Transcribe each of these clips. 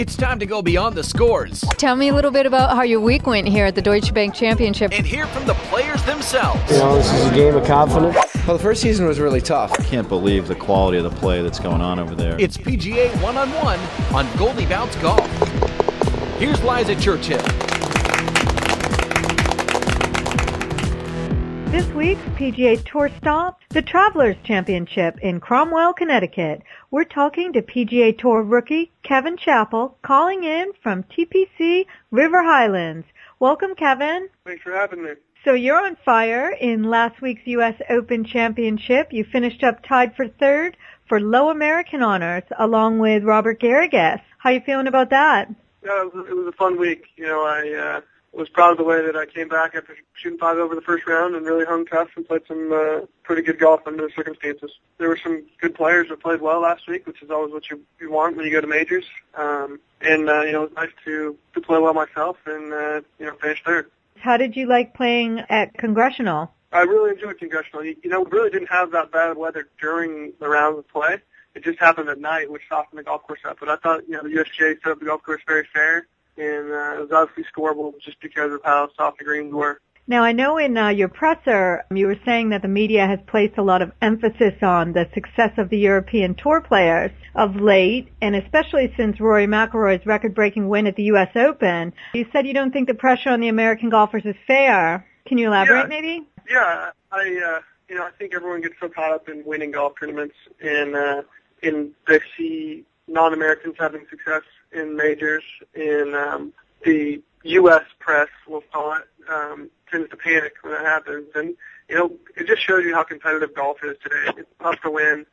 It's time to go beyond the scores Tell me a little bit about how your week went here at the Deutsche Bank Championship. and hear from the players themselves. You know, this is a game of confidence. Well, the first season was really tough. I can't believe the quality of the play that's going on over there. It's PGA One on One on Goldie Bounce Golf. Here's Liza Churchill. This week's PGA Tour stop, the Travelers Championship in Cromwell, Connecticut. We're talking to PGA Tour rookie Kevin Chappell, calling in from TPC River Highlands. Welcome, Kevin. Thanks for having me. So you're on fire in last week's U.S. Open Championship. You finished up tied for third for low American honors along with Robert Garrigus. How you feeling about that? Yeah, it was, it was a fun week. You know, I uh, was proud of the way that I came back after shooting five over the first round and really hung tough and played some uh, pretty good golf under the circumstances. There were some good players that played well last week, which is always what you, you want when you go to majors. Um, and uh, you know, it was nice to to play well myself and uh, you know finish third. How did you like playing at Congressional? I really enjoyed Congressional. You, you know, we really didn't have that bad weather during the rounds of play. It just happened at night, which softened the golf course up. But I thought, you know, the USGA set up the golf course very fair, and uh, it was obviously scoreable just because of how soft the greens were. Now, I know in uh, your presser you were saying that the media has placed a lot of emphasis on the success of the European Tour players of late, and especially since Rory McIlroy's record-breaking win at the U.S. Open. You said you don't think the pressure on the American golfers is fair. Can you elaborate, Yeah. maybe? Yeah, I uh, you know I think everyone gets so caught up in winning golf tournaments and uh, and they see non-Americans having success in majors and um, the U.S. press, we'll call it, um, tends to panic when that happens. And you know it just shows you how competitive golf is today. It's tough to win.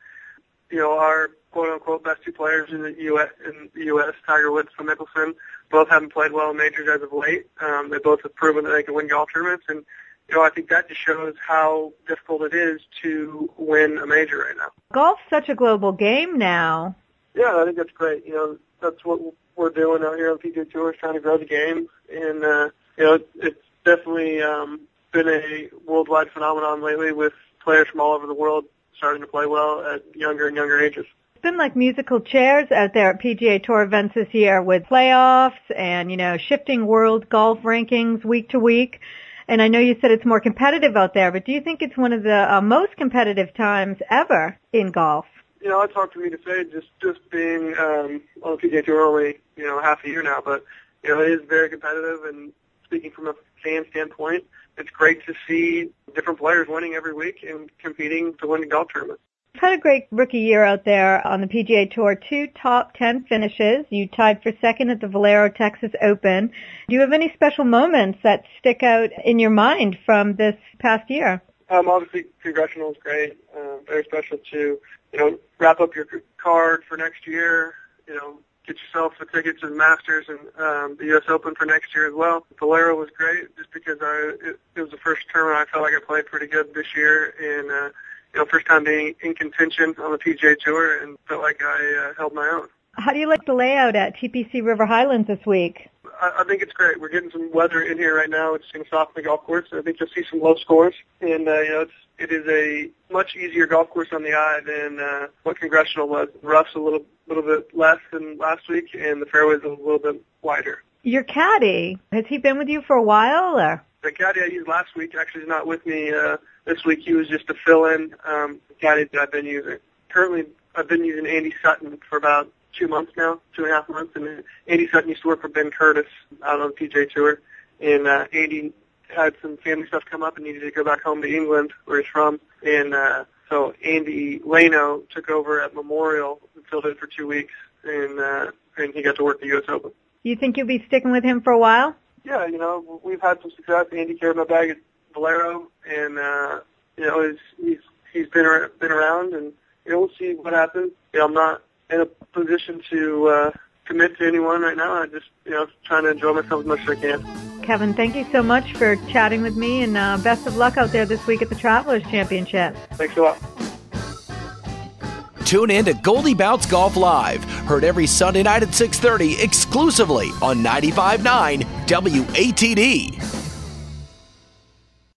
You know our quote unquote best two players in the U.S. in the U.S. Tiger Woods, Phil Mickelson, both haven't played well in majors as of late. Um, they both have proven that they can win golf tournaments and you know, I think that just shows how difficult it is to win a major right now. Golf's such a global game now. Yeah, I think that's great. You know, that's what we're doing out here on PGA Tour trying to grow the game, and uh, you know, it's definitely um, been a worldwide phenomenon lately with players from all over the world starting to play well at younger and younger ages. It's been like musical chairs out there at PGA Tour events this year with playoffs and, you know, shifting world golf rankings week to week. And I know you said it's more competitive out there, but do you think it's one of the uh, most competitive times ever in golf? You know, it's hard for me to say just just being um, on the PGA Tour only you know half a year now, but you know it is very competitive. And speaking from a fan standpoint, it's great to see different players winning every week and competing to win the golf tournaments. You've had a great rookie year out there on the PGA Tour. Two top ten finishes. You tied for second at the Valero Texas Open. Do you have any special moments that stick out in your mind from this past year? Um, obviously, congressional is great. Uh, very special to you know wrap up your card for next year. You know, get yourself a ticket to the Masters and um, the U.S. Open for next year as well. Valero was great just because I it, it was the first tournament I felt like I played pretty good this year, and uh, you know, first time being in contention on the PGA Tour, and felt like I uh, held my own. How do you like the layout at TPC River Highlands this week? I, I think it's great. We're getting some weather in here right now. It's going to soften the golf course. I think you'll see some low scores, and uh, you know, it's it is a much easier golf course on the eye than uh, what Congressional was. Rough's a little little bit less than last week, and the fairway's a little bit wider. Your caddy, has he been with you for a while or? The caddy I used last week actually is not with me uh, this week. He was just a fill-in um, caddy that I've been using. Currently, I've been using Andy Sutton for about two months now, two and a half months. And Andy Sutton used to work for Ben Curtis out on the PGA Tour. And uh, Andy had some family stuff come up and needed to go back home to England, where he's from. And uh, so Andy Leno took over at Memorial and filled in for two weeks, and uh, and he got to work the U.S. Open. Do you think you'll be sticking with him for a while? Yeah, you know, we've had some success. Andy carried my bag at Valero, and uh, you know, he's he's he's been ar- been around, and you know, we'll see what happens. You know, I'm not in a position to uh, commit to anyone right now. I'm just you know trying to enjoy myself as much as I can. Kevin, thank you so much for chatting with me and uh, best of luck out there this week at the Travelers Championship. Thanks a lot. Tune in to Goldie Bounce Golf Live, heard every Sunday night at 6:30 exclusively on 95.9 WATD.